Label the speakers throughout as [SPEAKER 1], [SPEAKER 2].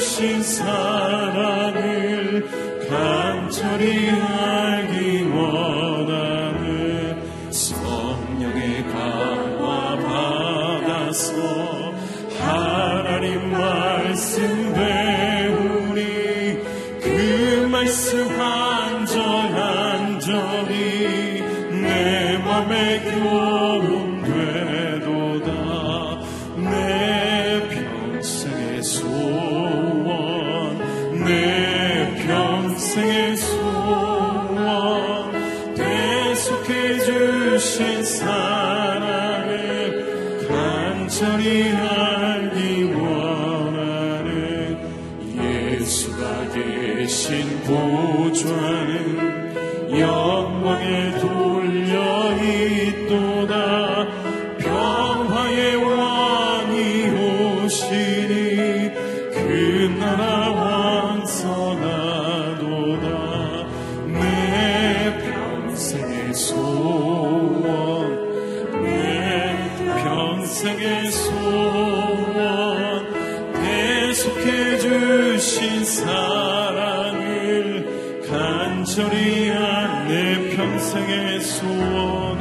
[SPEAKER 1] 주신 사랑을 간절히 간절히한 내 평생의 소원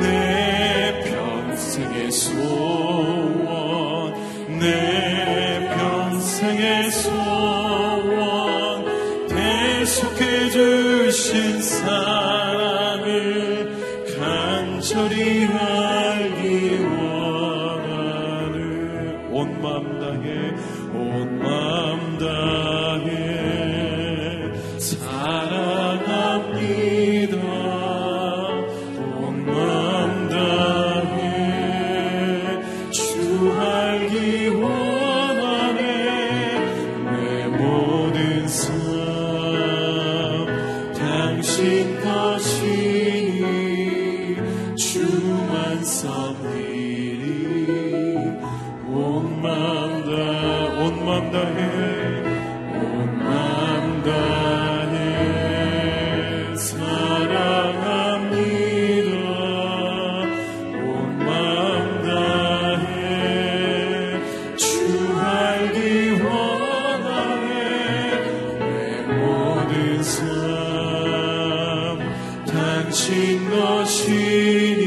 [SPEAKER 1] 내 평생의 소원 내
[SPEAKER 2] 우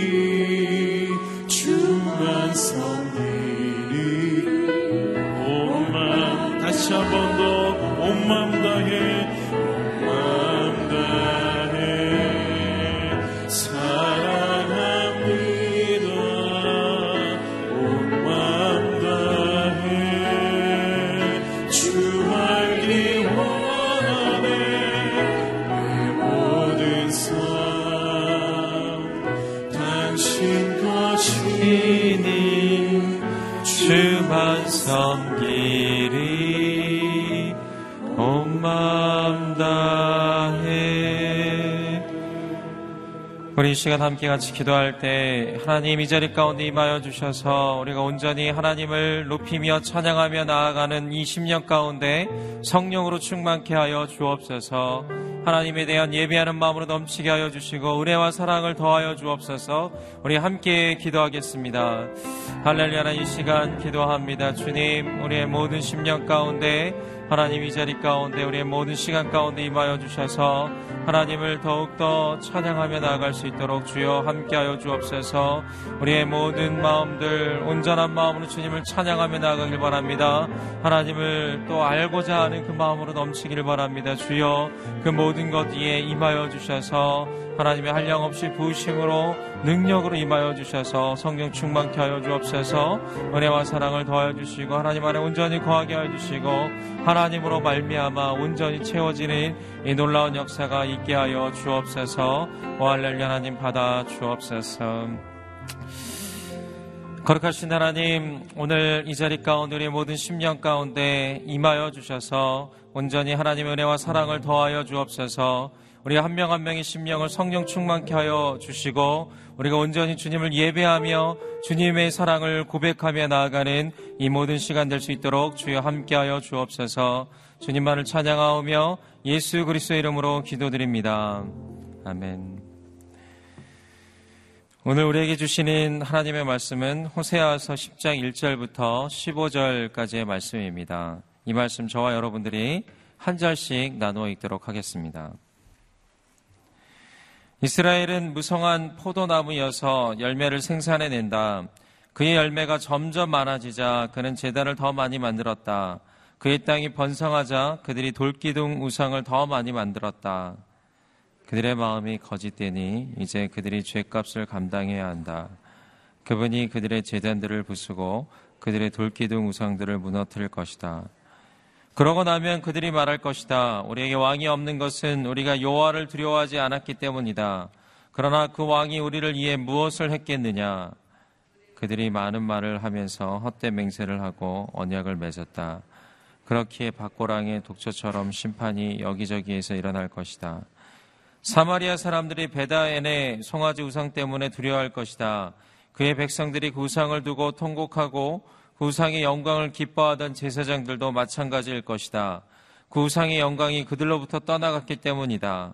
[SPEAKER 2] 리 시간 함께 같이 기도할 때 하나님 이 자리 가운데 임하여 주셔서 우리가 온전히 하나님을 높이며 찬양하며 나아가는 이 10년 가운데 성령으로 충만케 하여 주옵소서 하나님에 대한 예배하는 마음으로 넘치게 하여 주시고 은혜와 사랑을 더하여 주옵소서 우리 함께 기도하겠습니다. 할렐루야 이 시간 기도합니다. 주님 우리의 모든 10년 가운데 하나님 이 자리 가운데 우리의 모든 시간 가운데 임하여 주셔서 하나님을 더욱더 찬양하며 나아갈 수 있도록 주여 함께하여 주옵소서 우리의 모든 마음들 온전한 마음으로 주님을 찬양하며 나아가길 바랍니다. 하나님을 또 알고자 하는 그 마음으로 넘치기를 바랍니다. 주여 그 모든 것 위에 임하여 주셔서 하나님의 한량없이 부으심으로 능력으로 임하여 주셔서 성령 충만케 하여 주옵소서. 은혜와 사랑을 더하여 주시고 하나님 안에 온전히 거하게 하여 주시고 하나님으로 말미암아 온전히 채워지는 이 놀라운 역사가 있게 하여 주옵소서. 오할렐루야 하나님 받아 주옵소서. 거룩하신 하나님 오늘 이 자리 가운데 우리 모든 심령 가운데 임하여 주셔서 온전히 하나님의 은혜와 사랑을 더하여 주옵소서 우리 한 명 한 명의 심령을 성령 충만케 하여 주시고 우리가 온전히 주님을 예배하며 주님의 사랑을 고백하며 나아가는 이 모든 시간 될 수 있도록 주여 함께하여 주옵소서 주님만을 찬양하오며 예수 그리스도의 이름으로 기도드립니다. 아멘. 오늘 우리에게 주시는 하나님의 말씀은 호세아서 10장 1절부터 15절까지의 말씀입니다. 이 말씀 저와 여러분들이 한 절씩 나누어 읽도록 하겠습니다. 이스라엘은 무성한 포도나무여서 열매를 생산해낸다. 그의 열매가 점점 많아지자 그는 재단을 더 많이 만들었다. 그의 땅이 번성하자 그들이 돌기둥 우상을 더 많이 만들었다. 그들의 마음이 거짓되니 이제 그들이 죄값을 감당해야 한다. 그분이 그들의 재단들을 부수고 그들의 돌기둥 우상들을 무너뜨릴 것이다. 그러고 나면 그들이 말할 것이다. 우리에게 왕이 없는 것은 우리가 여호와를 두려워하지 않았기 때문이다. 그러나 그 왕이 우리를 위해 무엇을 했겠느냐? 그들이 많은 말을 하면서 헛된 맹세를 하고 언약을 맺었다. 그렇기에 박고랑의 독처처럼 심판이 여기저기에서 일어날 것이다. 사마리아 사람들이 베다엔의 송아지 우상 때문에 두려워할 것이다. 그의 백성들이 그 우상을 두고 통곡하고 그 우상의 영광을 기뻐하던 제사장들도 마찬가지일 것이다. 그 우상의 영광이 그들로부터 떠나갔기 때문이다.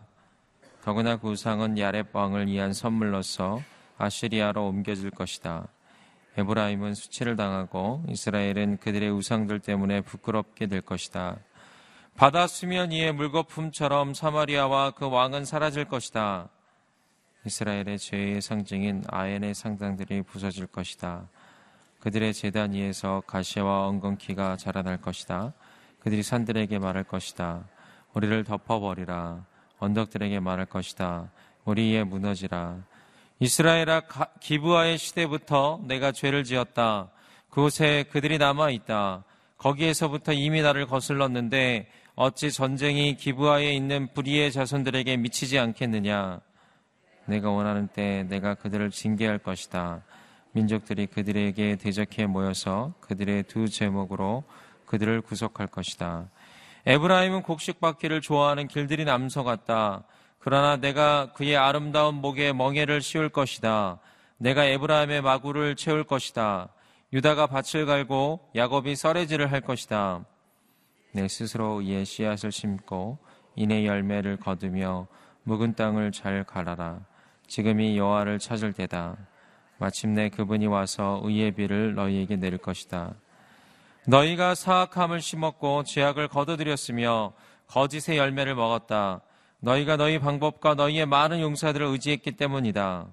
[SPEAKER 2] 더구나 그 우상은 야렙 왕을 위한 선물로서 아시리아로 옮겨질 것이다. 에브라임은 수치를 당하고 이스라엘은 그들의 우상들 때문에 부끄럽게 될 것이다. 바다 수면 위의 물거품처럼 사마리아와 그 왕은 사라질 것이다. 이스라엘의 죄의 상징인 아엔의 상당들이 부서질 것이다. 그들의 재단 위에서 가시와 엉겅퀴가 자라날 것이다. 그들이 산들에게 말할 것이다. 우리를 덮어버리라. 언덕들에게 말할 것이다. 우리 위에 무너지라. 이스라엘아 기브아의 시대부터 내가 죄를 지었다. 그곳에 그들이 남아 있다. 거기에서부터 이미 나를 거슬렀는데 어찌 전쟁이 기브아에 있는 불의의 자손들에게 미치지 않겠느냐? 내가 원하는 때 내가 그들을 징계할 것이다. 민족들이 그들에게 대적해 모여서 그들의 두 제목으로 그들을 구속할 것이다. 에브라임은 곡식받기를 좋아하는 길들이 남서 같다. 그러나 내가 그의 아름다운 목에 멍에를 씌울 것이다. 내가 에브라임의 마구를 채울 것이다. 유다가 밭을 갈고 야곱이 썰해지를 할 것이다. 내 스스로 이에 씨앗을 심고 이내 열매를 거두며 묵은 땅을 잘 갈아라. 지금이 여호와를 찾을 때다. 마침내 그분이 와서 의의 비를 너희에게 내릴 것이다. 너희가 사악함을 심었고 죄악을 거둬들였으며 거짓의 열매를 먹었다. 너희가 너희 방법과 너희의 많은 용사들을 의지했기 때문이다.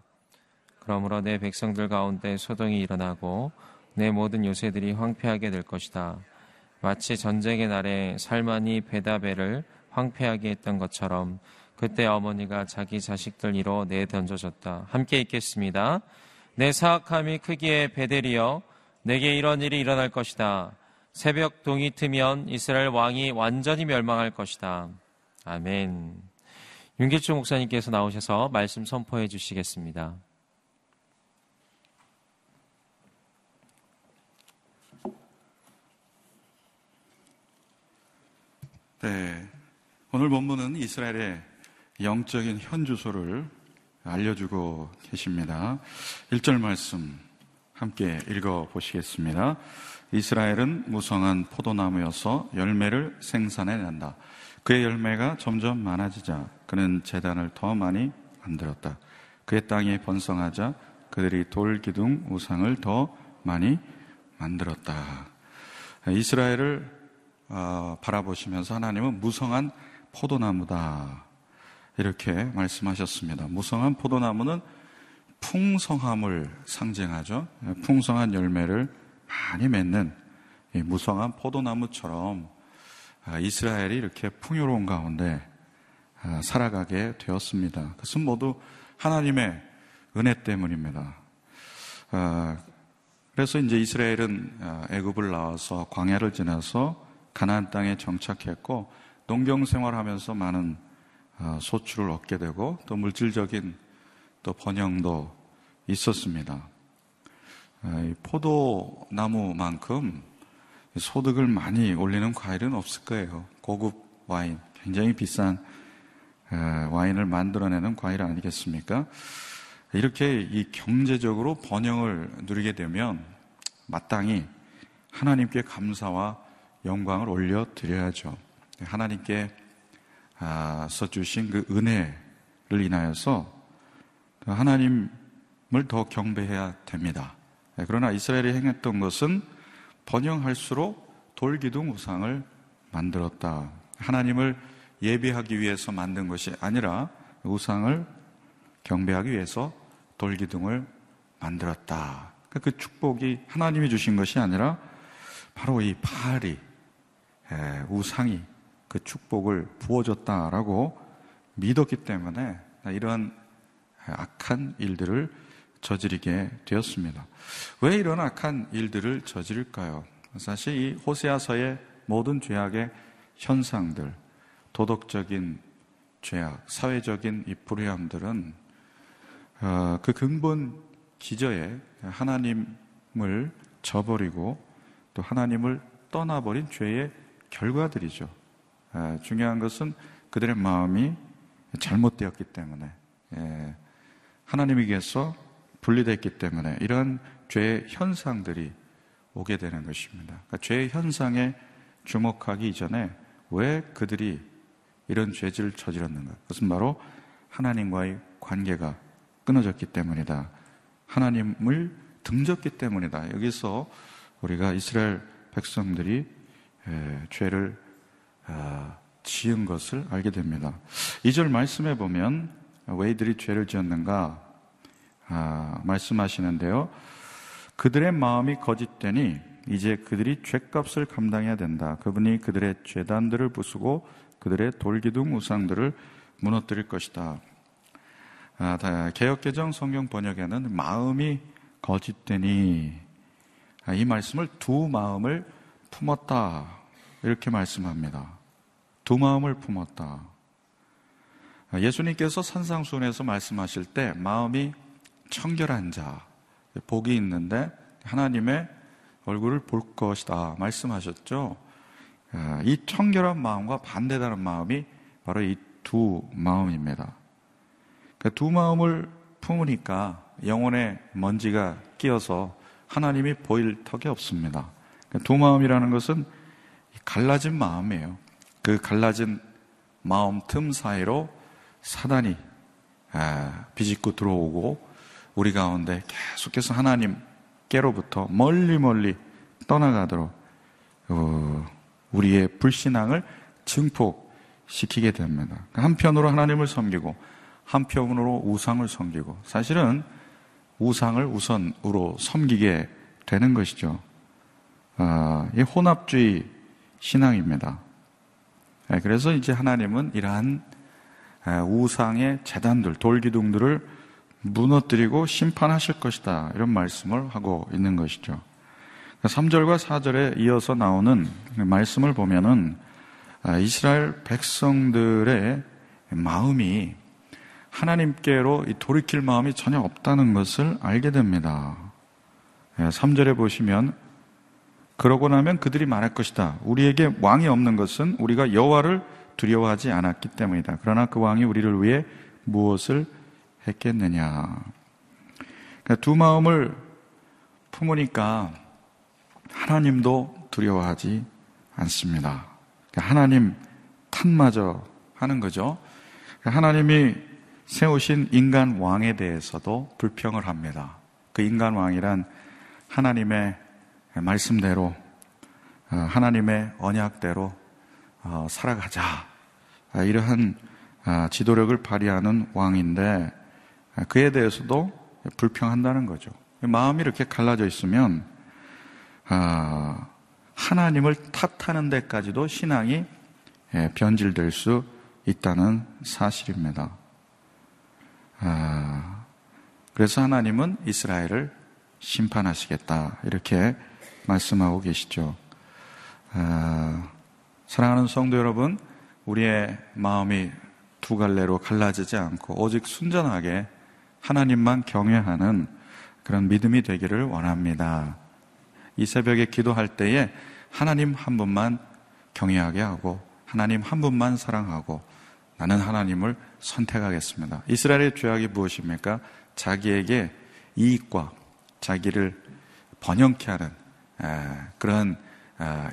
[SPEAKER 2] 그러므로 내 백성들 가운데 소동이 일어나고 내 모든 요새들이 황폐하게 될 것이다. 마치 전쟁의 날에 살만이 베다베를 황폐하게 했던 것처럼 그때 어머니가 자기 자식들 이로 내던져졌다. 함께 읽겠습니다. 내 사악함이 크기에 베델이여 내게 이런 일이 일어날 것이다. 새벽 동이 트면 이스라엘 왕이 완전히 멸망할 것이다. 아멘. 윤길주 목사님께서 나오셔서 말씀 선포해 주시겠습니다.
[SPEAKER 3] 네. 오늘 본문은 이스라엘의 영적인 현주소를 알려주고 계십니다. 1절 말씀 함께 읽어 보시겠습니다. 이스라엘은 무성한 포도나무여서 열매를 생산해 낸다. 그의 열매가 점점 많아지자 그는 재단을 더 많이 만들었다. 그의 땅이 번성하자 그들이 돌 기둥 우상을 더 많이 만들었다. 이스라엘을 어, 바라보시면서 하나님은 무성한 포도나무다. 이렇게 말씀하셨습니다. 무성한 포도나무는 풍성함을 상징하죠. 풍성한 열매를 많이 맺는 무성한 포도나무처럼 아, 이스라엘이 이렇게 풍요로운 가운데 아, 살아가게 되었습니다. 그것은 모두 하나님의 은혜 때문입니다. 아, 그래서 이제 이스라엘은 애굽을 나와서 광야를 지나서 가나안 땅에 정착했고 농경 생활하면서 많은 소출을 얻게 되고 또 물질적인 또 번영도 있었습니다. 포도나무만큼 소득을 많이 올리는 과일은 없을 거예요. 고급 와인, 굉장히 비싼 와인을 만들어내는 과일 아니겠습니까? 이렇게 이 경제적으로 번영을 누리게 되면 마땅히 하나님께 감사와 영광을 올려 드려야죠. 하나님께 아, 써주신 그 은혜를 인하여서 하나님을 더 경배해야 됩니다. 그러나 이스라엘이 행했던 것은 번영할수록 돌기둥 우상을 만들었다. 하나님을 예배하기 위해서 만든 것이 아니라 우상을 경배하기 위해서 돌기둥을 만들었다. 그러니까 그 축복이 하나님이 주신 것이 아니라 바로 이 바알이 우상이 그 축복을 부어줬다라고 믿었기 때문에 이런 악한 일들을 저지르게 되었습니다. 왜 이런 악한 일들을 저지를까요? 사실 이 호세아서의 모든 죄악의 현상들, 도덕적인 죄악, 사회적인 이 불의함들은 어, 그 근본 기저에 하나님을 저버리고 또 하나님을 떠나버린 죄의 결과들이죠. 어, 중요한 것은 그들의 마음이 잘못되었기 때문에 예, 하나님에게서 분리됐기 때문에 이런 죄의 현상들이 오게 되는 것입니다. 그러니까 죄의 현상에 주목하기 이전에 왜 그들이 이런 죄질을 저질렀는가? 그것은 바로 하나님과의 관계가 끊어졌기 때문이다. 하나님을 등졌기 때문이다. 여기서 우리가 이스라엘 백성들이 죄를 아, 지은 것을 알게 됩니다. 2절 말씀해 보면 왜 이들이 죄를 지었는가 아, 말씀하시는데요. 그들의 마음이 거짓되니 이제 그들이 죄값을 감당해야 된다. 그분이 그들의 죄단들을 부수고 그들의 돌기둥 우상들을 무너뜨릴 것이다. 아, 개혁개정 성경 번역에는 마음이 거짓되니 아, 이 말씀을 두 마음을 품었다. 이렇게 말씀합니다. 두 마음을 품었다. 아, 예수님께서 산상순에서 말씀하실 때 마음이 청결한 자, 복이 있는데 하나님의 얼굴을 볼 것이다 말씀하셨죠. 아, 이 청결한 마음과 반대다른 마음이 바로 이 두 마음입니다. 그 두 마음을 품으니까 영혼에 먼지가 끼어서 하나님이 보일 턱이 없습니다. 그 두 마음이라는 것은 갈라진 마음이에요. 그 갈라진 마음 틈 사이로 사단이 아, 비집고 들어오고 우리 가운데 계속해서 하나님께로부터 멀리 멀리 떠나가도록 어, 우리의 불신앙을 증폭시키게 됩니다. 그러니까 한편으로 하나님을 섬기고 한편으로 우상을 섬기고 사실은 우상을 우선으로 섬기게 되는 것이죠. 아, 이 혼합주의 신앙입니다. 네, 그래서 이제 하나님은 이러한 아, 우상의 재단들, 돌기둥들을 무너뜨리고 심판하실 것이다. 이런 말씀을 하고 있는 것이죠. 3절과 4절에 이어서 나오는 말씀을 보면은 아, 이스라엘 백성들의 마음이 하나님께로 돌이킬 마음이 전혀 없다는 것을 알게 됩니다. 3절에 예, 보시면 그러고 나면 그들이 말할 것이다. 우리에게 왕이 없는 것은 우리가 여호와를 두려워하지 않았기 때문이다. 그러나 그 왕이 우리를 위해 무엇을 했겠느냐. 그러니까 두 마음을 품으니까 하나님도 두려워하지 않습니다. 그러니까 하나님 탓마저 하는 거죠. 그러니까 하나님이 세우신 인간 왕에 대해서도 불평을 합니다. 그 인간 왕이란 하나님의 말씀대로 어, 하나님의 언약대로 어, 살아가자. 아, 이러한 아, 지도력을 발휘하는 왕인데 아, 그에 대해서도 불평한다는 거죠. 마음이 이렇게 갈라져 있으면 하나님을 탓하는 데까지도 신앙이 예, 변질될 수 있다는 사실입니다. 그래서 하나님은 이스라엘을 심판하시겠다 이렇게 말씀하고 계시죠. 사랑하는 성도 여러분, 우리의 마음이 두 갈래로 갈라지지 않고 오직 순전하게 하나님만 경외하는 그런 믿음이 되기를 원합니다. 이 새벽에 기도할 때에 하나님 한 분만 경외하게 하고 하나님 한 분만 사랑하고 나는 하나님을 선택하겠습니다. 이스라엘의 죄악이 무엇입니까? 자기에게 이익과 자기를 번영케 하는 그런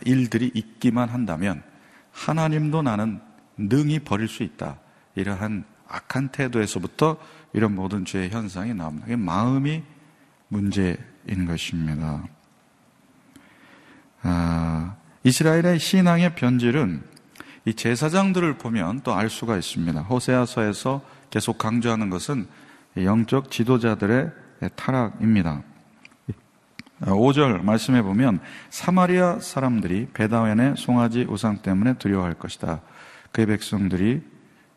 [SPEAKER 3] 일들이 있기만 한다면 하나님도 나는 능히 버릴 수 있다. 이러한 악한 태도에서부터 이런 모든 죄의 현상이 나옵니다. 마음이 문제인 것입니다. 아, 이스라엘의 신앙의 변질은 이 제사장들을 보면 또 알 수가 있습니다. 호세아서에서 계속 강조하는 것은 영적 지도자들의 타락입니다. 5절 말씀해 보면 사마리아 사람들이 베다웬의 송아지 우상 때문에 두려워할 것이다. 그의 백성들이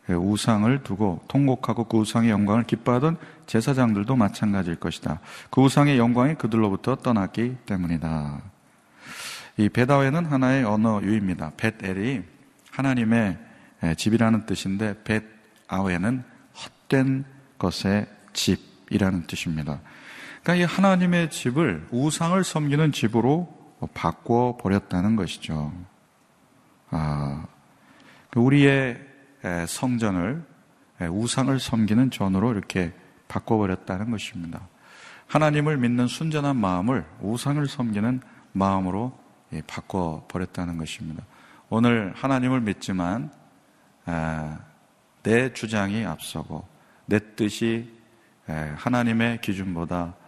[SPEAKER 3] 우상을 두고 통곡하고 그 우상의 영광을 기뻐하던 제사장들도 마찬가지일 것이다. 그 우상의 영광이 그들로부터 떠났기 때문이다. 이 베다웨는 하나의 언어유입니다. 벳엘이 하나님의 집이라는 뜻인데 벳아웨는 헛된 것의 집이라는 뜻입니다. 그러니까 이 하나님의 집을 우상을 섬기는 집으로 바꿔 버렸다는 것이죠. 아, 그 우리의 성전을 우상을 섬기는 전으로 이렇게 바꿔 버렸다는 것입니다. 하나님을 믿는 순전한 마음을 우상을 섬기는 마음으로 바꿔 버렸다는 것입니다. 오늘 하나님을 믿지만 내 주장이 앞서고 내 뜻이 하나님의 기준보다 아,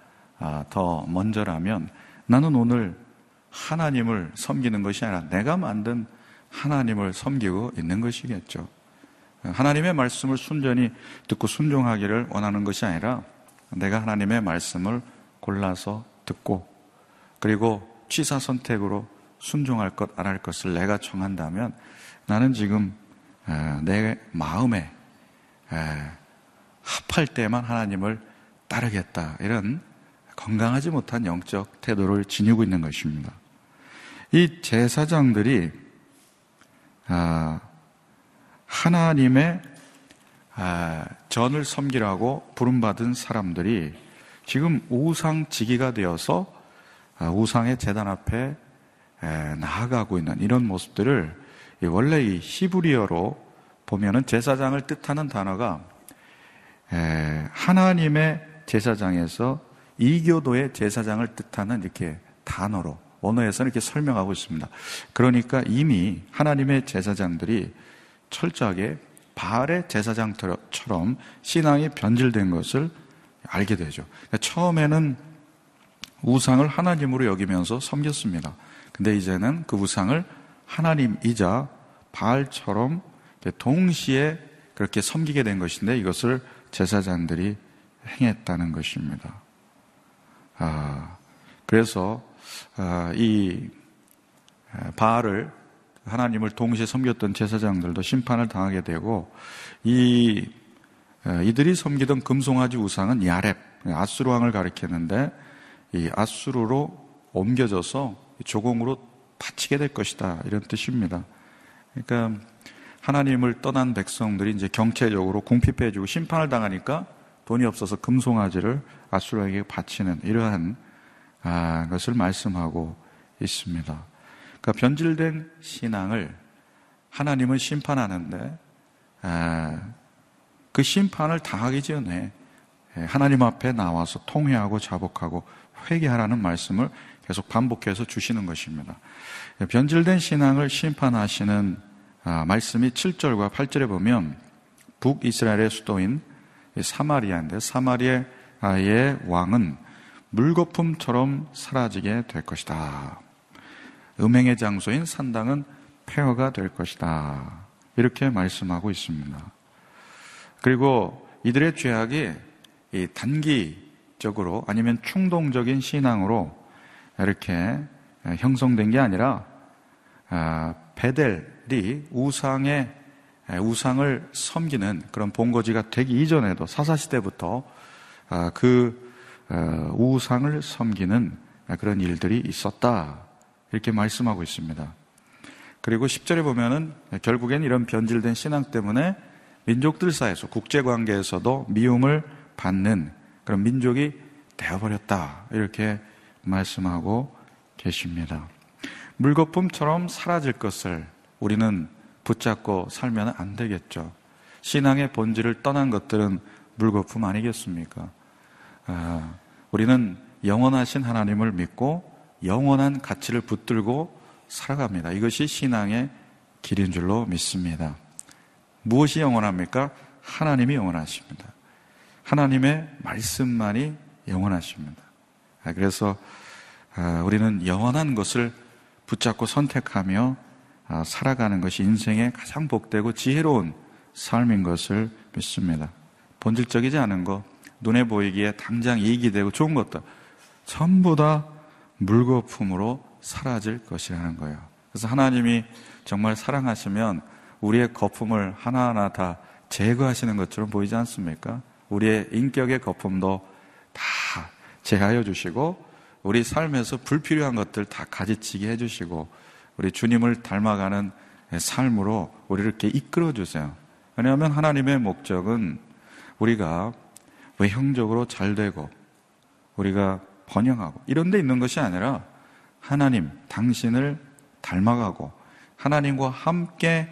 [SPEAKER 3] 더 먼저라면 나는 오늘 하나님을 섬기는 것이 아니라 내가 만든 하나님을 섬기고 있는 것이겠죠. 하나님의 말씀을 순전히 듣고 순종하기를 원하는 것이 아니라 내가 하나님의 말씀을 골라서 듣고 그리고 취사 선택으로 순종할 것, 안 할 것을 내가 정한다면 나는 지금 내 마음에 합할 때만 하나님을 따르겠다. 이런 건강하지 못한 영적 태도를 지니고 있는 것입니다. 이 제사장들이 아, 하나님의 아, 전을 섬기라고 부름받은 사람들이 지금 우상지기가 되어서 아, 우상의 재단 앞에 나아가고 있는 이런 모습들을 원래 이 히브리어로 보면은 제사장을 뜻하는 단어가 하나님의 제사장에서 이교도의 제사장을 뜻하는 이렇게 단어로 언어에서는 이렇게 설명하고 있습니다. 그러니까 이미 하나님의 제사장들이 철저하게 바알의 제사장처럼 신앙이 변질된 것을 알게 되죠. 그러니까 처음에는 우상을 하나님으로 여기면서 섬겼습니다. 근데 이제는 그 우상을 하나님이자 바알처럼 동시에 그렇게 섬기게 된 것인데 이것을 제사장들이 행했다는 것입니다. 아, 그래서 아, 이 바알을 하나님을 동시에 섬겼던 제사장들도 심판을 당하게 되고 이 이들이 섬기던 금송아지 우상은 야렙 아수르 왕을 가리켰는데 이 아수르로 옮겨져서 조공으로 바치게 될 것이다 이런 뜻입니다. 그러니까 하나님을 떠난 백성들이 이제 경체적으로 궁핍해지고 심판을 당하니까 돈이 없어서 금송아지를 아수라에게 바치는 이러한 아, 것을 말씀하고 있습니다. 그러니까 변질된 신앙을 하나님은 심판하는데 아, 그 심판을 당하기 전에 하나님 앞에 나와서 통회하고 자복하고 회개하라는 말씀을 계속 반복해서 주시는 것입니다. 변질된 신앙을 심판하시는 아, 말씀이 7절과 8절에 보면 북이스라엘의 수도인 사마리아인데 사마리아 의 왕은 물거품처럼 사라지게 될 것이다. 음행의 장소인 산당은 폐허가 될 것이다. 이렇게 말씀하고 있습니다. 그리고 이들의 죄악이 단기적으로 아니면 충동적인 신앙으로 이렇게 형성된 게 아니라 아, 베델이 우상의 우상을 섬기는 그런 본거지가 되기 이전에도 사사시대부터 아, 그 어, 우상을 섬기는 그런 일들이 있었다. 이렇게 말씀하고 있습니다. 그리고 10절에 보면은 결국엔 이런 변질된 신앙 때문에 민족들 사이에서 국제 관계에서도 미움을 받는 그런 민족이 되어버렸다. 이렇게 말씀하고 계십니다. 물거품처럼 사라질 것을 우리는 붙잡고 살면 안 되겠죠. 신앙의 본질을 떠난 것들은 물거품 아니겠습니까? 아, 우리는 영원하신 하나님을 믿고 영원한 가치를 붙들고 살아갑니다. 이것이 신앙의 길인 줄로 믿습니다. 무엇이 영원합니까? 하나님이 영원하십니다. 하나님의 말씀만이 영원하십니다. 아, 그래서 아, 우리는 영원한 것을 붙잡고 선택하며 아, 살아가는 것이 인생의 가장 복되고 지혜로운 삶인 것을 믿습니다. 본질적이지 않은 것, 눈에 보이기에 당장 이익이 되고 좋은 것들, 전부 다 물거품으로 사라질 것이라는 거예요. 그래서 하나님이 정말 사랑하시면 우리의 거품을 하나하나 다 제거하시는 것처럼 보이지 않습니까? 우리의 인격의 거품도 다 제하여 주시고 우리 삶에서 불필요한 것들 다 가지치게 해주시고 우리 주님을 닮아가는 삶으로 우리를 이렇게 이끌어 주세요. 왜냐하면 하나님의 목적은 우리가 외형적으로 잘 되고 우리가 번영하고 이런 데 있는 것이 아니라 하나님, 당신을 닮아가고 하나님과 함께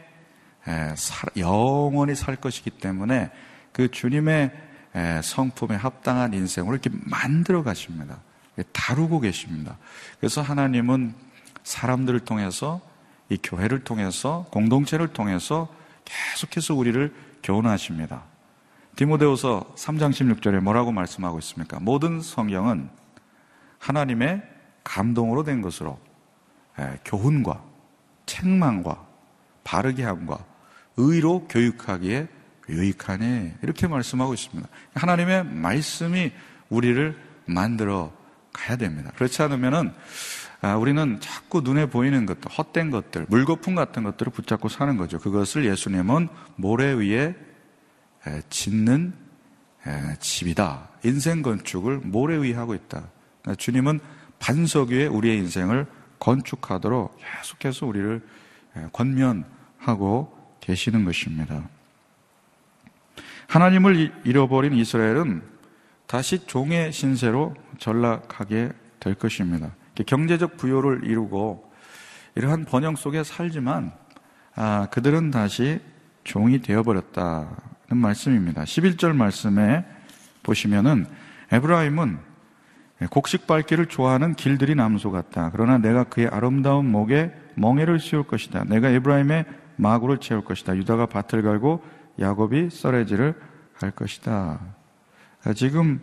[SPEAKER 3] 영원히 살 것이기 때문에 그 주님의 성품에 합당한 인생으로 이렇게 만들어 가십니다. 다루고 계십니다. 그래서 하나님은 사람들을 통해서 이 교회를 통해서 공동체를 통해서 계속해서 우리를 교훈하십니다. 디모데후서 3장 16절에 뭐라고 말씀하고 있습니까? 모든 성경은 하나님의 감동으로 된 것으로 교훈과 책망과 바르게 함과 의로 교육하기에 유익하네 이렇게 말씀하고 있습니다. 하나님의 말씀이 우리를 만들어 가야 됩니다. 그렇지 않으면은 아, 우리는 자꾸 눈에 보이는 것들, 헛된 것들, 물거품 같은 것들을 붙잡고 사는 거죠. 그것을 예수님은 모래 위에 짓는 집이다. 인생 건축을 모래 위에 하고 있다. 그러니까 주님은 반석 위에 우리의 인생을 건축하도록 계속해서 우리를 권면하고 계시는 것입니다. 하나님을 잃어버린 이스라엘은 다시 종의 신세로 전락하게 될 것입니다. 경제적 부여를 이루고 이러한 번영 속에 살지만 아, 그들은 다시 종이 되어버렸다는 말씀입니다. 11절 말씀에 보시면은 에브라임은 곡식 밟기를 좋아하는 길들이 남소 같다. 그러나 내가 그의 아름다운 목에 멍에를 씌울 것이다. 내가 에브라임의 마구를 채울 것이다. 유다가 밭을 갈고 야곱이 썰해지를 할 것이다. 지금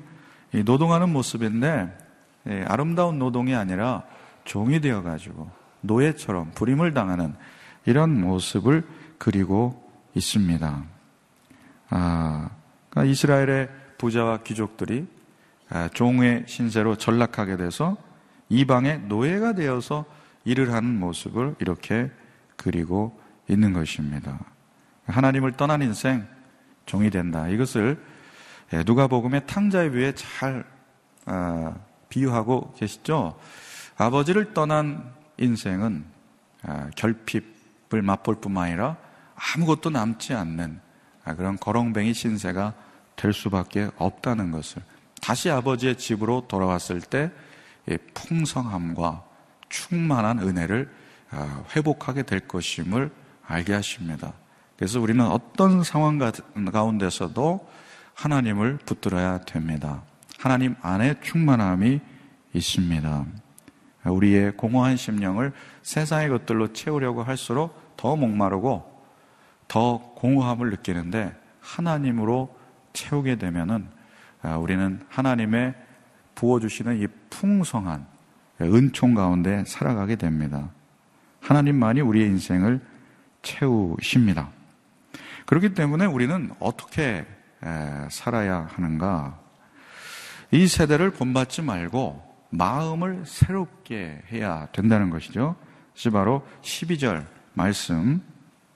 [SPEAKER 3] 노동하는 모습인데 예, 아름다운 노동이 아니라 종이 되어 가지고 노예처럼 불임을 당하는 이런 모습을 그리고 있습니다. 아, 그러니까 이스라엘의 부자와 귀족들이 아, 종의 신세로 전락하게 돼서 이방의 노예가 되어서 일을 하는 모습을 이렇게 그리고 있는 것입니다. 하나님을 떠난 인생 종이 된다. 이것을 예, 누가복음의 탕자의 위에 잘 아, 비유하고 계시죠. 아버지를 떠난 인생은 아, 결핍을 맛볼 뿐만 아니라 아무것도 남지 않는 아, 그런 거렁뱅이 신세가 될 수밖에 없다는 것을 다시 아버지의 집으로 돌아왔을 때 풍성함과 충만한 은혜를 회복하게 될 것임을 알게 하십니다. 그래서 우리는 어떤 상황 가운데서도 하나님을 붙들어야 됩니다. 하나님 안에 충만함이 있습니다. 우리의 공허한 심령을 세상의 것들로 채우려고 할수록 더 목마르고 더 공허함을 느끼는데 하나님으로 채우게 되면은 아, 우리는 하나님의 부어주시는 이 풍성한 은총 가운데 살아가게 됩니다. 하나님만이 우리의 인생을 채우십니다. 그렇기 때문에 우리는 어떻게 살아야 하는가? 이 세대를 본받지 말고 마음을 새롭게 해야 된다는 것이죠. 그것이 바로 12절 말씀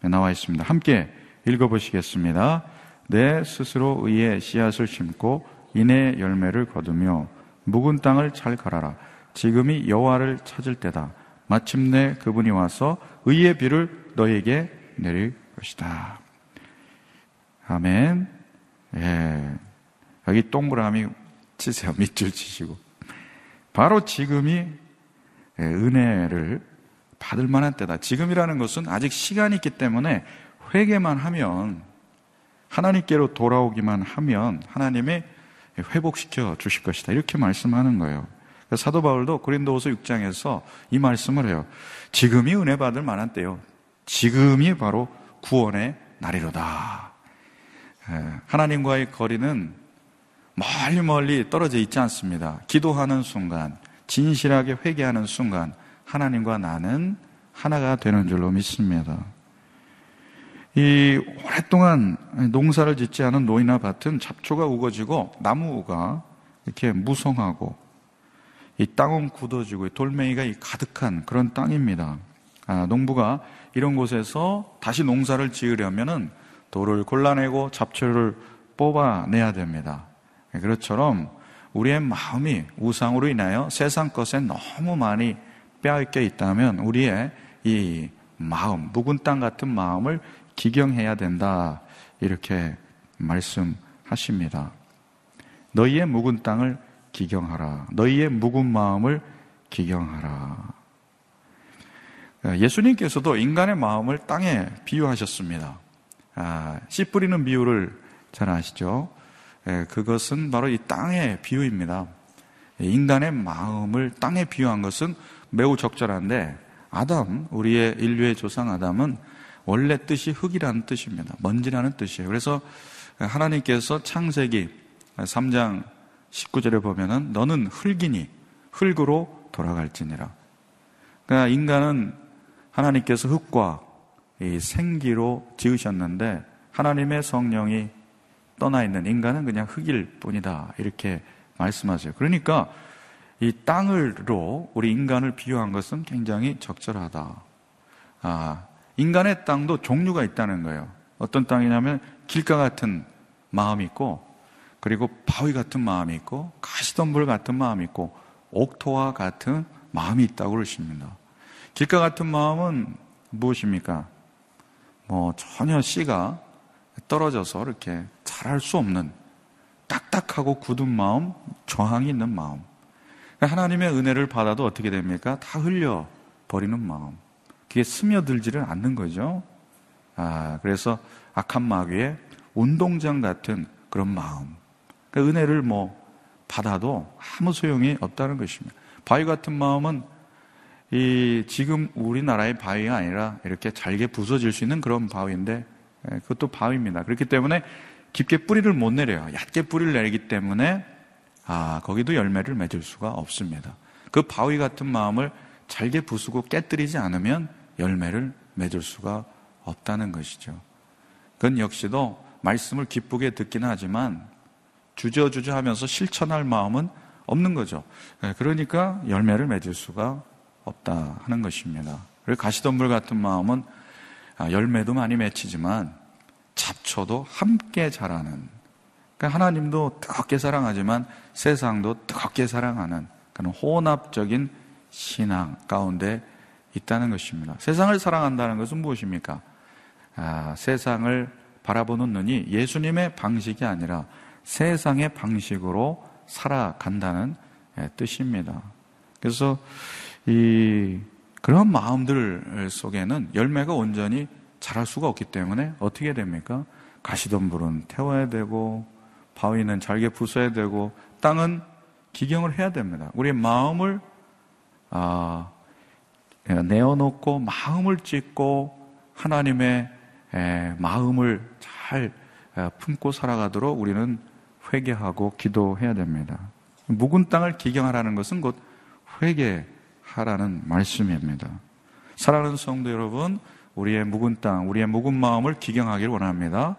[SPEAKER 3] 나와 있습니다. 함께 읽어보시겠습니다. 내 스스로 의의 씨앗을 심고 인의 열매를 거두며 묵은 땅을 잘 갈아라. 지금이 여호와를 찾을 때다. 마침내 그분이 와서 의의 비를 너에게 내릴 것이다. 아멘. 예. 여기 동그라미 치세요. 밑줄 치시고. 바로 지금이 예, 은혜를 받을 만한 때다. 지금이라는 것은 아직 시간이 있기 때문에 회개만 하면 하나님께로 돌아오기만 하면 하나님이 회복시켜 주실 것이다. 이렇게 말씀하는 거예요. 사도 바울도 고린도후서 6장에서 이 말씀을 해요. 지금이 은혜 받을 만한 때요. 지금이 바로 구원의 날이로다. 예, 하나님과의 거리는 멀리 멀리 떨어져 있지 않습니다. 기도하는 순간, 진실하게 회개하는 순간, 하나님과 나는 하나가 되는 줄로 믿습니다. 이 오랫동안 농사를 짓지 않은 노인나 밭은 잡초가 우거지고 나무가 이렇게 무성하고 이 땅은 굳어지고 돌멩이가 가득한 그런 땅입니다. 아, 농부가 이런 곳에서 다시 농사를 지으려면은 돌을 골라내고 잡초를 뽑아내야 됩니다. 그렇처럼 우리의 마음이 우상으로 인하여 세상 것에 너무 많이 빼앗겨 있다면 우리의 이 마음, 묵은 땅 같은 마음을 기경해야 된다. 이렇게 말씀하십니다. 너희의 묵은 땅을 기경하라. 너희의 묵은 마음을 기경하라. 예수님께서도 인간의 마음을 땅에 비유하셨습니다. 아, 씨 뿌리는 비유를 잘 아시죠? 예, 그것은 바로 이 땅의 비유입니다. 인간의 마음을 땅에 비유한 것은 매우 적절한데 아담, 우리의 인류의 조상 아담은 원래 뜻이 흙이라는 뜻입니다. 먼지라는 뜻이에요. 그래서 하나님께서 창세기 3장 19절에 보면은 너는 흙이니 흙으로 돌아갈지니라. 그러니까 인간은 하나님께서 흙과 이 생기로 지으셨는데 하나님의 성령이 떠나 있는 인간은 그냥 흙일 뿐이다. 이렇게 말씀하세요. 그러니까 이 땅으로 우리 인간을 비유한 것은 굉장히 적절하다. 아, 인간의 땅도 종류가 있다는 거예요. 어떤 땅이냐면 길가 같은 마음이 있고, 그리고 바위 같은 마음이 있고, 가시덤불 같은 마음이 있고, 옥토와 같은 마음이 있다고 그러십니다. 길가 같은 마음은 무엇입니까? 뭐 전혀 씨가 떨어져서 이렇게 잘할 수 없는 딱딱하고 굳은 마음, 저항이 있는 마음. 하나님의 은혜를 받아도 어떻게 됩니까? 다 흘려 버리는 마음. 그게 스며들지를 않는 거죠. 아, 그래서 악한 마귀의 운동장 같은 그런 마음. 그러니까 은혜를 뭐 받아도 아무 소용이 없다는 것입니다. 바위 같은 마음은 이 지금 우리나라의 바위가 아니라 이렇게 잘게 부서질 수 있는 그런 바위인데 예, 그것도 바위입니다. 그렇기 때문에 깊게 뿌리를 못 내려요. 얕게 뿌리를 내리기 때문에 아, 거기도 열매를 맺을 수가 없습니다. 그 바위 같은 마음을 잘게 부수고 깨뜨리지 않으면 열매를 맺을 수가 없다는 것이죠. 그건 역시도 말씀을 기쁘게 듣기는 하지만 주저주저 하면서 실천할 마음은 없는 거죠. 예, 그러니까 열매를 맺을 수가 없다 하는 것입니다. 그리고 가시덤불 같은 마음은 아, 열매도 많이 맺히지만 잡초도 함께 자라는 그러니까 하나님도 뜨겁게 사랑하지만 세상도 뜨겁게 사랑하는 그런 혼합적인 신앙 가운데 있다는 것입니다. 세상을 사랑한다는 것은 무엇입니까? 아, 세상을 바라보는 눈이 예수님의 방식이 아니라 세상의 방식으로 살아간다는 예, 뜻입니다. 그래서 이 그런 마음들 속에는 열매가 온전히 자랄 수가 없기 때문에 어떻게 됩니까? 가시덤불은 태워야 되고 바위는 잘게 부숴야 되고 땅은 기경을 해야 됩니다. 우리의 마음을 아, 내어놓고 마음을 찢고 하나님의 에, 마음을 잘 품고 살아가도록 우리는 회개하고 기도해야 됩니다. 묵은 땅을 기경하라는 것은 곧 회개하라는 말씀입니다. 사랑하는 성도 여러분, 우리의 묵은 땅, 우리의 묵은 마음을 기경하기를 원합니다.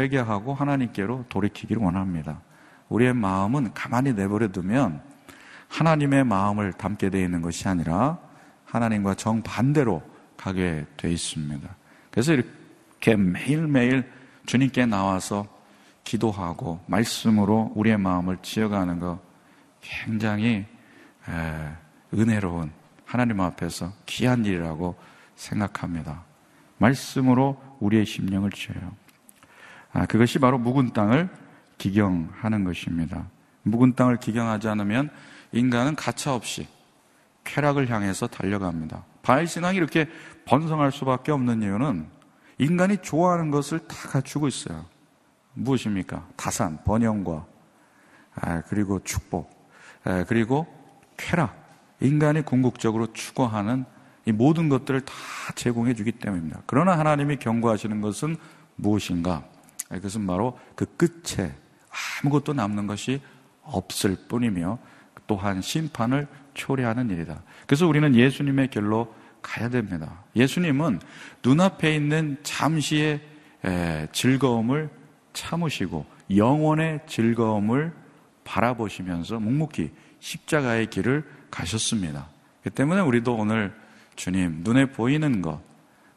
[SPEAKER 3] 회개하고 하나님께로 돌이키기를 원합니다. 우리의 마음은 가만히 내버려 두면 하나님의 마음을 담게 되어 있는 것이 아니라 하나님과 정반대로 가게 되어 있습니다. 그래서 이렇게 매일매일 주님께 나와서 기도하고 말씀으로 우리의 마음을 지어가는 것 굉장히 은혜로운 하나님 앞에서 귀한 일이라고 생각합니다. 말씀으로 우리의 심령을 지어요. 아, 그것이 바로 묵은 땅을 기경하는 것입니다. 묵은 땅을 기경하지 않으면 인간은 가차없이 쾌락을 향해서 달려갑니다. 바알 신앙이 이렇게 번성할 수밖에 없는 이유는 인간이 좋아하는 것을 다 갖추고 있어요. 무엇입니까? 다산, 번영과, 아, 그리고 축복, 아, 그리고 쾌락. 인간이 궁극적으로 추구하는 이 모든 것들을 다 제공해 주기 때문입니다. 그러나 하나님이 경고하시는 것은 무엇인가? 아, 그것은 바로 그 끝에 아무것도 남는 것이 없을 뿐이며 또한 심판을 초래하는 일이다. 그래서 우리는 예수님의 길로 가야 됩니다. 예수님은 눈앞에 있는 잠시의 즐거움을 참으시고 영원의 즐거움을 바라보시면서 묵묵히 십자가의 길을 가셨습니다. 그 때문에 우리도 오늘 주님 눈에 보이는 것,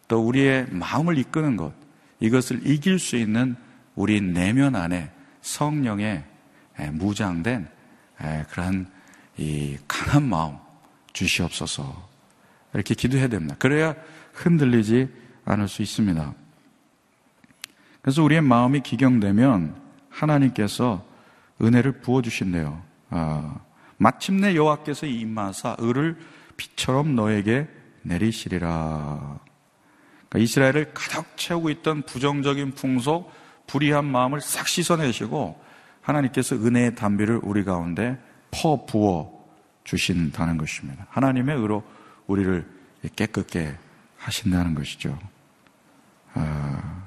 [SPEAKER 3] 또 우리의 마음을 이끄는 것, 이것을 이길 수 있는 우리 내면 안에 성령의 무장된 그러한 이 강한 마음 주시옵소서. 이렇게 기도해야 됩니다. 그래야 흔들리지 않을 수 있습니다. 그래서 우리의 마음이 기경되면 하나님께서 은혜를 부어주신대요. 아, 마침내 여호와께서 임하사 을을 빛처럼 너에게 내리시리라. 그러니까 이스라엘을 가득 채우고 있던 부정적인 풍속, 불의한 마음을 싹 씻어내시고 하나님께서 은혜의 담비를 우리 가운데 퍼 부어 주신다는 것입니다. 하나님의 의로 우리를 깨끗게 하신다는 것이죠. 아,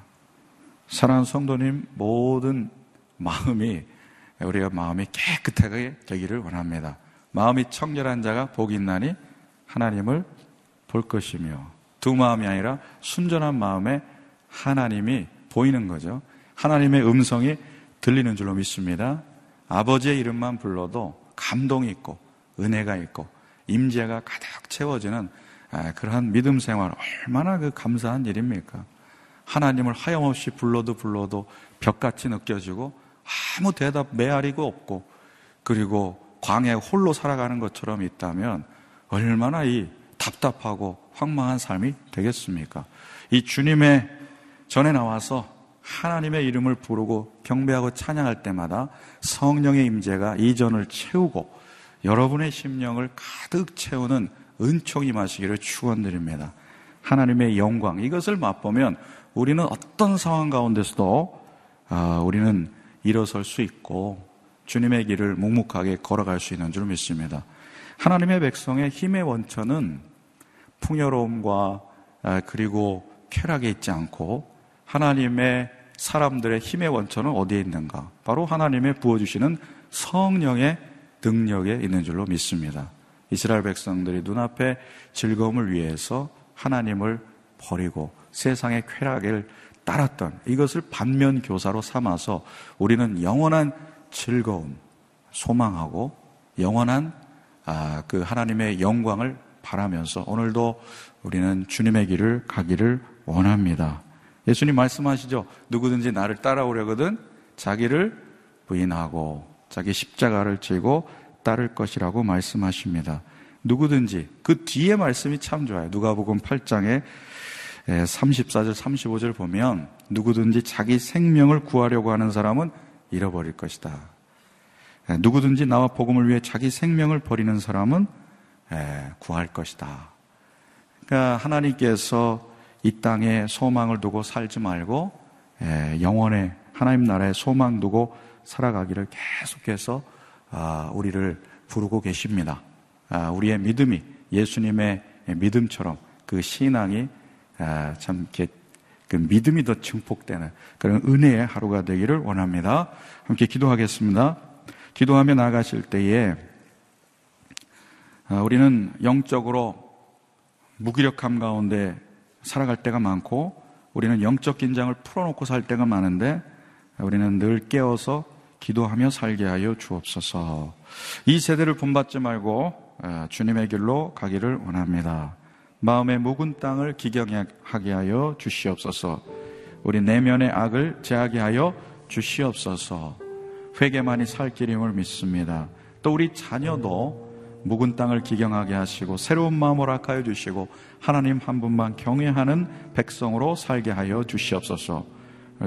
[SPEAKER 3] 사랑하는 성도님 모든 마음이 우리가 마음이 깨끗하게 되기를 원합니다. 마음이 청결한 자가 복이 있나니 하나님을 볼 것이며 두 마음이 아니라 순전한 마음에 하나님이 보이는 거죠. 하나님의 음성이 들리는 줄로 믿습니다. 아버지의 이름만 불러도 감동이 있고 은혜가 있고 임재가 가득 채워지는 아, 그러한 믿음 생활 얼마나 그 감사한 일입니까? 하나님을 하염없이 불러도 불러도 벽같이 느껴지고 아무 대답 메아리고 없고 그리고 광에 홀로 살아가는 것처럼 있다면 얼마나 이 답답하고 황망한 삶이 되겠습니까? 이 주님의 전에 나와서 하나님의 이름을 부르고 경배하고 찬양할 때마다 성령의 임재가 이전을 채우고 여러분의 심령을 가득 채우는 은총이 마시기를 축원드립니다. 하나님의 영광 이것을 맛보면 우리는 어떤 상황 가운데서도 아, 우리는 일어설 수 있고 주님의 길을 묵묵하게 걸어갈 수 있는 줄 믿습니다. 하나님의 백성의 힘의 원천은 풍요로움과 아, 그리고 쾌락에 있지 않고 하나님의 사람들의 힘의 원천은 어디에 있는가? 바로 하나님의 부어주시는 성령의 능력에 있는 줄로 믿습니다. 이스라엘 백성들이 눈앞에 즐거움을 위해서 하나님을 버리고 세상의 쾌락을 따랐던 이것을 반면 교사로 삼아서 우리는 영원한 즐거움, 소망하고 영원한 아, 그 하나님의 영광을 바라면서 오늘도 우리는 주님의 길을 가기를 원합니다. 예수님 말씀하시죠. 누구든지 나를 따라오려거든 자기를 부인하고 자기 십자가를 지고 따를 것이라고 말씀하십니다. 누구든지 그 뒤에 말씀이 참 좋아요. 누가복음 8장에 34절 35절 보면 누구든지 자기 생명을 구하려고 하는 사람은 잃어버릴 것이다. 누구든지 나와 복음을 위해 자기 생명을 버리는 사람은 구할 것이다. 그러니까 하나님께서 이 땅에 소망을 두고 살지 말고 영원의 하나님 나라에 소망 두고 살아가기를 계속해서 아, 우리를 부르고 계십니다. 아, 우리의 믿음이 예수님의 믿음처럼 그 신앙이 아, 참 이렇게 그 믿음이 더 증폭되는 그런 은혜의 하루가 되기를 원합니다. 함께 기도하겠습니다. 기도하며 나가실 때에 우리는 영적으로 무기력함 가운데 살아갈 때가 많고 우리는 영적 긴장을 풀어놓고 살 때가 많은데 우리는 늘 깨어서 기도하며 살게 하여 주옵소서. 이 세대를 본받지 말고 어, 주님의 길로 가기를 원합니다. 마음의 묵은 땅을 기경하게 하여 주시옵소서. 우리 내면의 악을 제하게 하여 주시옵소서. 회개만이 살 길임을 믿습니다. 또 우리 자녀도 묵은 땅을 기경하게 하시고 새로운 마음을 악하여 주시고 하나님 한 분만 경외하는 백성으로 살게 하여 주시옵소서.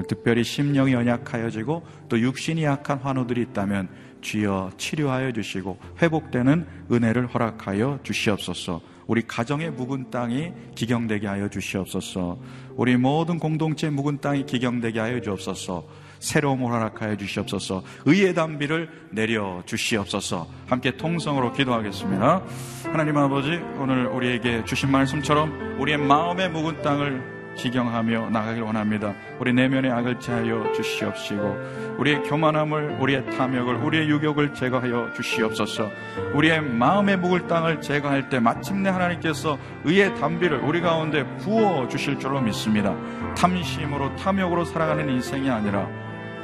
[SPEAKER 3] 특별히 심령이 연약하여지고 또 육신이 약한 환우들이 있다면 주여 치료하여 주시고 회복되는 은혜를 허락하여 주시옵소서. 우리 가정의 묵은 땅이 기경되게 하여 주시옵소서. 우리 모든 공동체 묵은 땅이 기경되게 하여 주옵소서. 새로움을 허락하여 주시옵소서. 의의 담비를 내려 주시옵소서. 함께 통성으로 기도하겠습니다. 하나님 아버지, 오늘 우리에게 주신 말씀처럼 우리의 마음의 묵은 땅을 기경하며 나가길 원합니다. 우리 내면의 악을 제하여 주시옵시고 우리의 교만함을 우리의 탐욕을 우리의 유욕을 제거하여 주시옵소서. 우리의 마음의 묵을 땅을 제거할 때 마침내 하나님께서 의의 담비를 우리 가운데 부어 주실 줄로 믿습니다. 탐심으로 탐욕으로 살아가는 인생이 아니라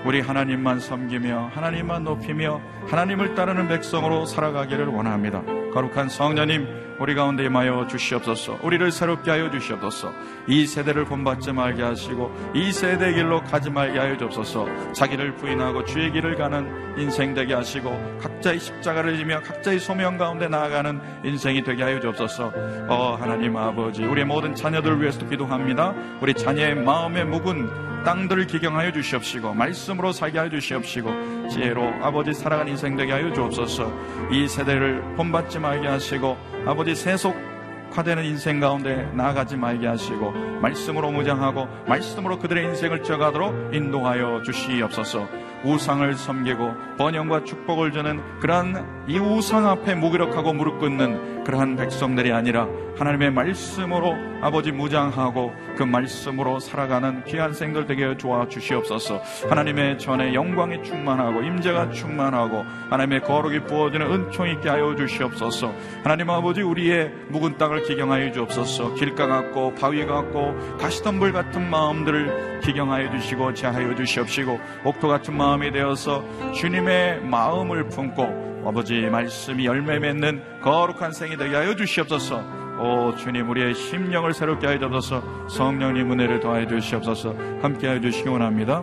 [SPEAKER 3] 우리 하나님만 섬기며 하나님만 높이며 하나님을 따르는 백성으로 살아가기를 원합니다. 거룩한 성녀님 우리 가운데 임하여 주시옵소서. 우리를 새롭게 하여 주시옵소서. 이 세대를 본받지 말게 하시고 이 세대 길로 가지 말게 하여 주옵소서. 자기를 부인하고 주의 길을 가는 인생 되게 하시고 각자의 십자가를 지며 각자의 소명 가운데 나아가는 인생이 되게 하여 주옵소서. 어 하나님 아버지 우리의 모든 자녀들을 위해서도 기도합니다. 우리 자녀의 마음에 묵은 땅들을 기경하여 주시옵시고 말씀으로 살게 하여 주시옵시고 지혜로 아버지 살아가는 인생 되게 하여 주옵소서. 이 세대를 본받지 말게 하시고 아버지 세속화되는 인생 가운데 나아가지 말게 하시고 말씀으로 무장하고 말씀으로 그들의 인생을 쪄가도록 인도하여 주시옵소서. 우상을 섬기고 번영과 축복을 주는 그러한 이 우상 앞에 무기력하고 무릎 꿇는 그러한 백성들이 아니라 하나님의 말씀으로 아버지 무장하고 그 말씀으로 살아가는 귀한 생들 되게 도와 주시옵소서. 하나님의 전에 영광이 충만하고 임재가 충만하고 하나님의 거룩이 부어지는 은총 있게 하여 주시옵소서. 하나님 아버지 우리의 묵은 땅을 기경하여 주옵소서. 길가 같고 바위 같고 가시덤불 같은 마음들을 기경하여 주시고 제하여 주시옵시고 옥토 같은 마음 이 되어서 주님의 마음을 품고 아버지 말씀이 열매 맺는 거룩한 생이 되게 하여 주시옵소서. 오 주님 우리의 심령을 새롭게 하여 주옵소서. 성령님 은혜를 더하여 주시옵소서. 함께 하여 주시기 원합니다.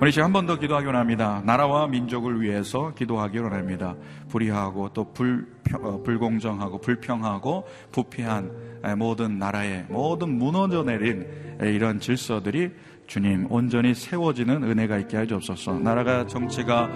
[SPEAKER 3] 우리 지금 한 번 더 기도하기 원합니다. 나라와 민족을 위해서 기도하기 원합니다. 불의하고 또 불평, 어, 불공정하고 불평하고 부패한 모든 나라의 모든 무너져 내린 이런 질서들이 주님 온전히 세워지는 은혜가 있게 하여 주옵소서 나라가 정치가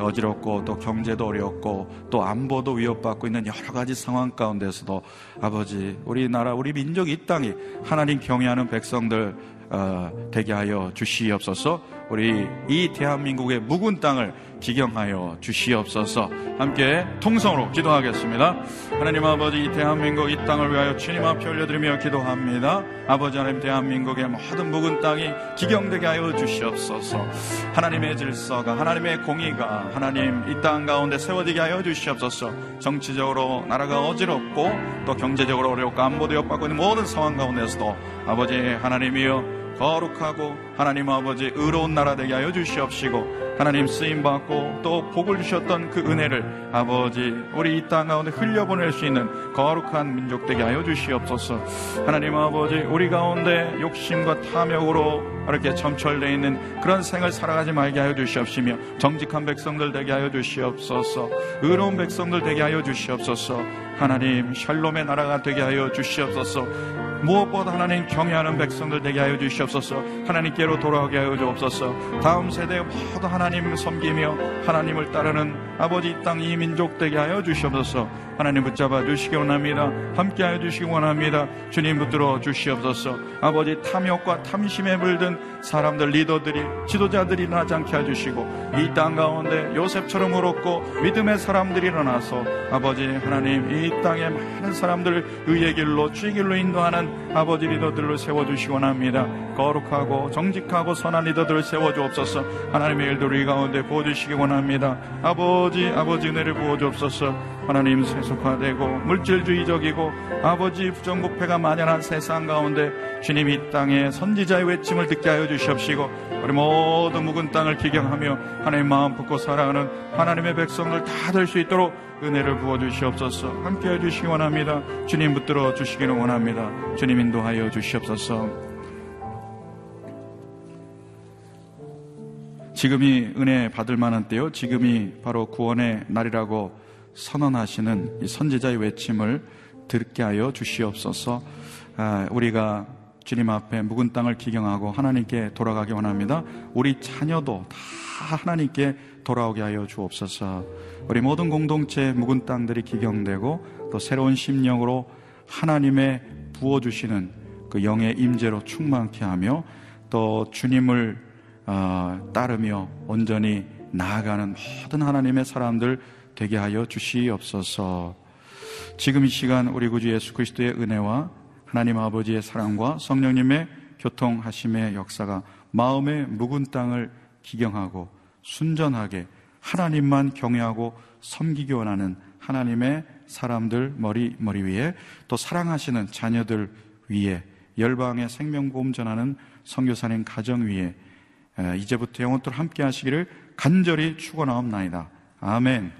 [SPEAKER 3] 어지럽고 또 경제도 어렵고 또 안보도 위협받고 있는 여러 가지 상황 가운데서도 아버지 우리나라 우리 민족이 이 땅이 하나님 경외하는 백성들 어, 되게 하여 주시옵소서. 우리 이 대한민국의 묵은 땅을 기경하여 주시옵소서. 함께 통성으로 기도하겠습니다. 하나님 아버지 이 대한민국 이 땅을 위하여 주님 앞에 올려드리며 기도합니다. 아버지 하나님 대한민국의 모든 묵은 땅이 기경되게 하여 주시옵소서. 하나님의 질서가 하나님의 공의가 하나님 이 땅 가운데 세워지게 하여 주시옵소서. 정치적으로 나라가 어지럽고 또 경제적으로 어렵고 안보도 엿받고 있는 모든 상황 가운데서도 아버지 하나님이여 거룩하고 하나님 아버지 의로운 나라 되게 하여 주시옵시고 하나님 쓰임 받고 또 복을 주셨던 그 은혜를 아버지 우리 이 땅 가운데 흘려보낼 수 있는 거룩한 민족 되게 하여 주시옵소서. 하나님 아버지 우리 가운데 욕심과 탐욕으로 이렇게 점철되어 있는 그런 생을 살아가지 말게 하여 주시옵시며 정직한 백성들 되게 하여 주시옵소서. 의로운 백성들 되게 하여 주시옵소서. 하나님 샬롬의 나라가 되게 하여 주시옵소서. 무엇보다 하나님 경외하는 백성들 되게 하여 주시옵소서. 하나님께로 돌아오게 하여 주옵소서. 다음 세대에 모두 하나님을 섬기며 하나님을 따르는 아버지 땅 이 민족 되게 하여 주시옵소서. 하나님 붙잡아 주시기 원합니다. 함께 하여 주시기 원합니다. 주님 붙들어 주시옵소서. 아버지 탐욕과 탐심에 물든 사람들 리더들이 지도자들이 나지 않게 해주시고 이 땅 가운데 요셉처럼 울었고 믿음의 사람들이 일어나서 아버지 하나님 이 땅에 많은 사람들 의의 길로 주의 길로 인도하는 아버지 리더들을 세워주시기 원합니다. 거룩하고 정직하고 선한 리더들을 세워주옵소서 하나님의 일들을 이 가운데 부어주시기 원합니다. 아버지 아버지 은혜를 부어주옵소서 하나님 세속화되고 물질주의적이고 아버지 부정부패가 만연한 세상 가운데 주님 이 땅에 선지자의 외침을 듣게 하여 주시옵시고 우리 모든 묵은 땅을 기경하며 하나님 마음 품고 살아가는 하나님의 백성들 다 될 수 있도록 은혜를 부어 주시옵소서. 함께 해 주시기 원합니다. 주님 붙들어 주시기를 원합니다. 주님 인도하여 주시옵소서. 지금이 은혜 받을 만한 때요. 지금이 바로 구원의 날이라고 선언하시는 이 선지자의 외침을 듣게 하여 주시옵소서 아, 우리가 주님 앞에 묵은 땅을 기경하고 하나님께 돌아가기 원합니다. 우리 자녀도 다 하나님께 돌아오게 하여 주옵소서. 우리 모든 공동체 묵은 땅들이 기경되고 또 새로운 심령으로 하나님의 부어주시는 그 영의 임재로 충만케 하며 또 주님을 어, 따르며 온전히 나아가는 모든 하나님의 사람들 되게 하여 주시옵소서. 지금 이 시간 우리 구주 예수 그리스도의 은혜와 하나님 아버지의 사랑과 성령님의 교통하심의 역사가 마음의 묵은 땅을 기경하고 순전하게 하나님만 경외하고 섬기기 원하는 하나님의 사람들 머리 머리 위에 또 사랑하시는 자녀들 위에 열방의 생명보험 전하는 성교사님 가정 위에 이제부터 영원토록 함께 하시기를 간절히 축원하옵나이다. 아멘.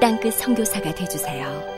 [SPEAKER 4] 땅끝 성교사가 되주세요